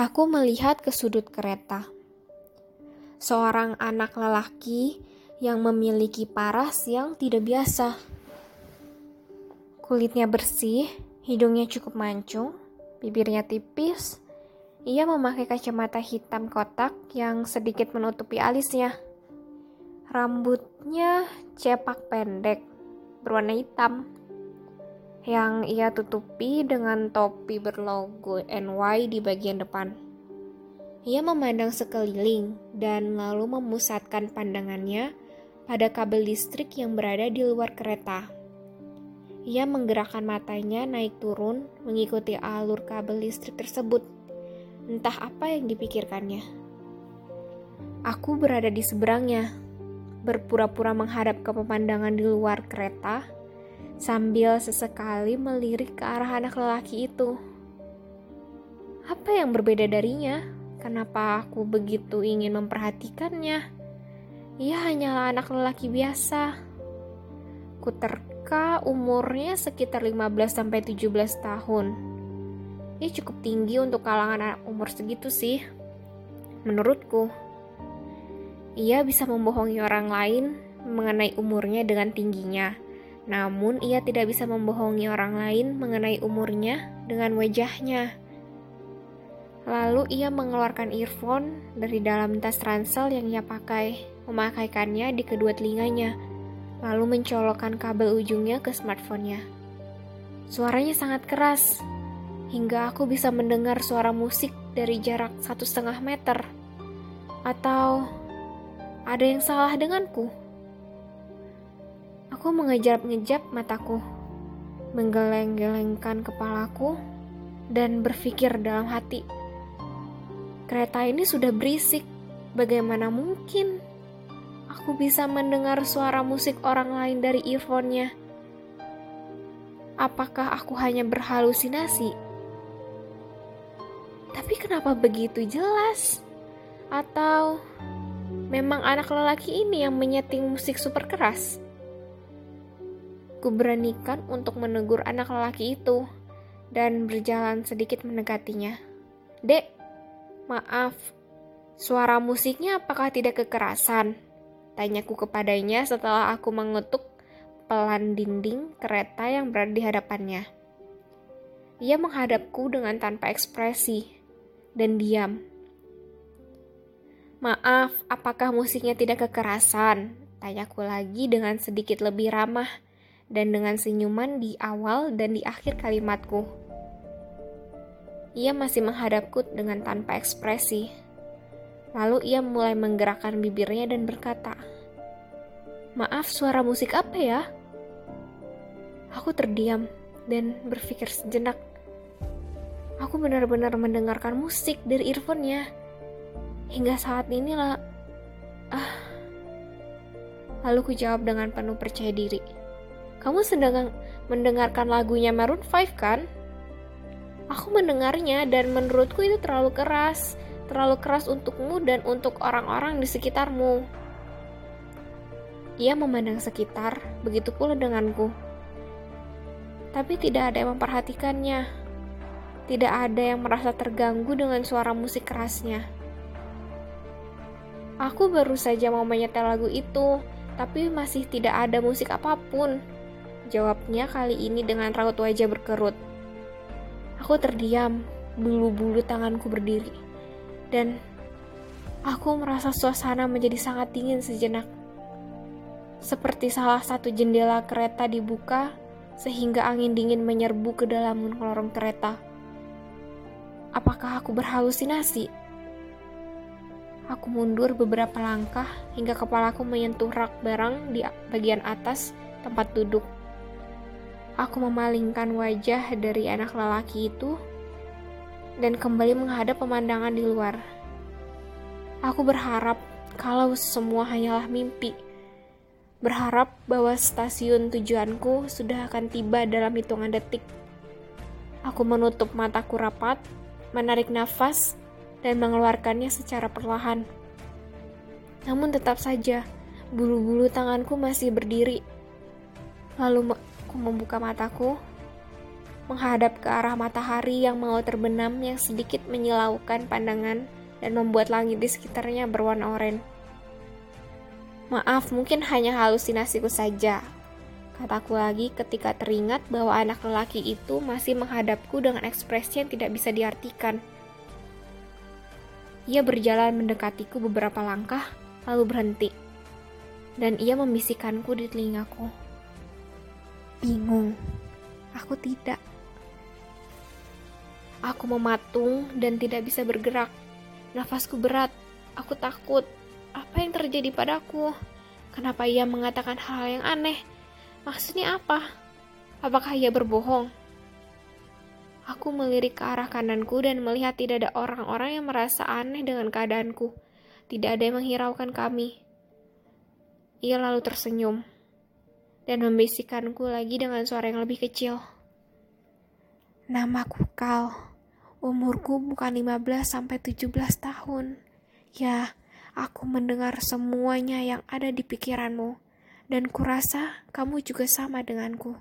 Aku melihat ke sudut kereta. Seorang anak lelaki yang memiliki paras yang tidak biasa. Kulitnya bersih, hidungnya cukup mancung, bibirnya tipis. Ia memakai kacamata hitam kotak yang sedikit menutupi alisnya. Rambutnya cepak pendek, berwarna hitam yang ia tutupi dengan topi berlogo NY di bagian depan. Ia memandang sekeliling dan lalu memusatkan pandangannya pada kabel listrik yang berada di luar kereta. Ia menggerakkan matanya naik turun mengikuti alur kabel listrik tersebut. Entah apa yang dipikirkannya. Aku berada di seberangnya, berpura-pura menghadap ke pemandangan di luar kereta sambil sesekali melirik ke arah anak lelaki itu. Apa yang berbeda darinya? Kenapa aku begitu ingin memperhatikannya? Ia hanyalah anak lelaki biasa. Kuterka umurnya sekitar 15-17 tahun. Ia cukup tinggi untuk kalangan anak umur segitu sih. Menurutku, ia bisa membohongi orang lain mengenai umurnya dengan tingginya namun ia tidak bisa membohongi orang lain mengenai umurnya dengan wajahnya. Lalu ia mengeluarkan earphone dari dalam tas ransel yang ia pakai, memakaikannya di kedua telinganya, lalu mencolokkan kabel ujungnya ke smartphone-nya. Suaranya sangat keras, hingga aku bisa mendengar suara musik dari jarak satu setengah meter. Atau ada yang salah denganku? Aku mengejap-ngejap mataku, menggeleng-gelengkan kepalaku, dan berpikir dalam hati, kereta ini sudah berisik, bagaimana mungkin aku bisa mendengar suara musik orang lain dari earphone-nya? Apakah aku hanya berhalusinasi? Tapi kenapa begitu jelas? Atau memang anak lelaki ini yang menyeting musik super keras? Kuberanikan untuk menegur anak lelaki itu dan berjalan sedikit mendekatinya. Dek, maaf, suara musiknya apakah tidak kekerasan? Tanyaku kepadanya setelah aku mengetuk pelan dinding kereta yang berada di hadapannya. Ia menghadapku dengan tanpa ekspresi dan diam. Maaf, apakah musiknya tidak kekerasan? Tanyaku lagi dengan sedikit lebih ramah dan dengan senyuman di awal dan di akhir kalimatku. Ia masih menghadapku dengan tanpa ekspresi. Lalu ia mulai menggerakkan bibirnya dan berkata, "Maaf, suara musik apa ya?" Aku terdiam dan berpikir sejenak. Aku benar-benar mendengarkan musik dari earphone-nya. Hingga saat inilah, ah. Lalu ku jawab dengan penuh percaya diri. Kamu sedang mendengarkan lagunya Maroon 5 kan? Aku mendengarnya dan menurutku itu terlalu keras. Terlalu keras untukmu dan untuk orang-orang di sekitarmu. Ia memandang sekitar, begitu pula denganku. Tapi tidak ada yang memperhatikannya. Tidak ada yang merasa terganggu dengan suara musik kerasnya. Aku baru saja mau menyetel lagu itu, tapi masih tidak ada musik apa pun. Jawabnya kali ini dengan raut wajah berkerut. Aku terdiam, bulu-bulu tanganku berdiri. Dan aku merasa suasana menjadi sangat dingin sejenak. Seperti salah satu jendela kereta dibuka sehingga angin dingin menyerbu ke dalam lorong kereta. Apakah aku berhalusinasi? Aku mundur beberapa langkah hingga kepalaku menyentuh rak barang di bagian atas tempat duduk. Aku memalingkan wajah dari anak lelaki itu dan kembali menghadap pemandangan di luar. Aku berharap kalau semua hanyalah mimpi. Berharap bahwa stasiun tujuanku sudah akan tiba dalam hitungan detik. Aku menutup mataku rapat, menarik nafas, dan mengeluarkannya secara perlahan. Namun tetap saja, bulu-bulu tanganku masih berdiri. Lalu Aku membuka mataku menghadap ke arah matahari yang mau terbenam yang sedikit menyilaukan pandangan dan membuat langit di sekitarnya berwarna oranye. Maaf, mungkin hanya halusinasiku saja. Kataku lagi ketika teringat bahwa anak lelaki itu masih menghadapku dengan ekspresi yang tidak bisa diartikan. Ia berjalan mendekatiku beberapa langkah, lalu berhenti. Dan ia membisikkanku di telingaku. Bingung. Aku tidak. Aku mematung dan tidak bisa bergerak. Nafasku berat. Aku takut. Apa yang terjadi padaku? Kenapa ia mengatakan hal yang aneh? Maksudnya apa? Apakah ia berbohong? Aku melirik ke arah kananku dan melihat tidak ada orang-orang yang merasa aneh dengan keadaanku. Tidak ada yang menghiraukan kami. Ia lalu tersenyum dan membisikkanku lagi dengan suara yang lebih kecil. Namaku Kal. Umurku bukan 15 sampai 17 tahun. Ya, aku mendengar semuanya yang ada di pikiranmu dan kurasa kamu juga sama denganku.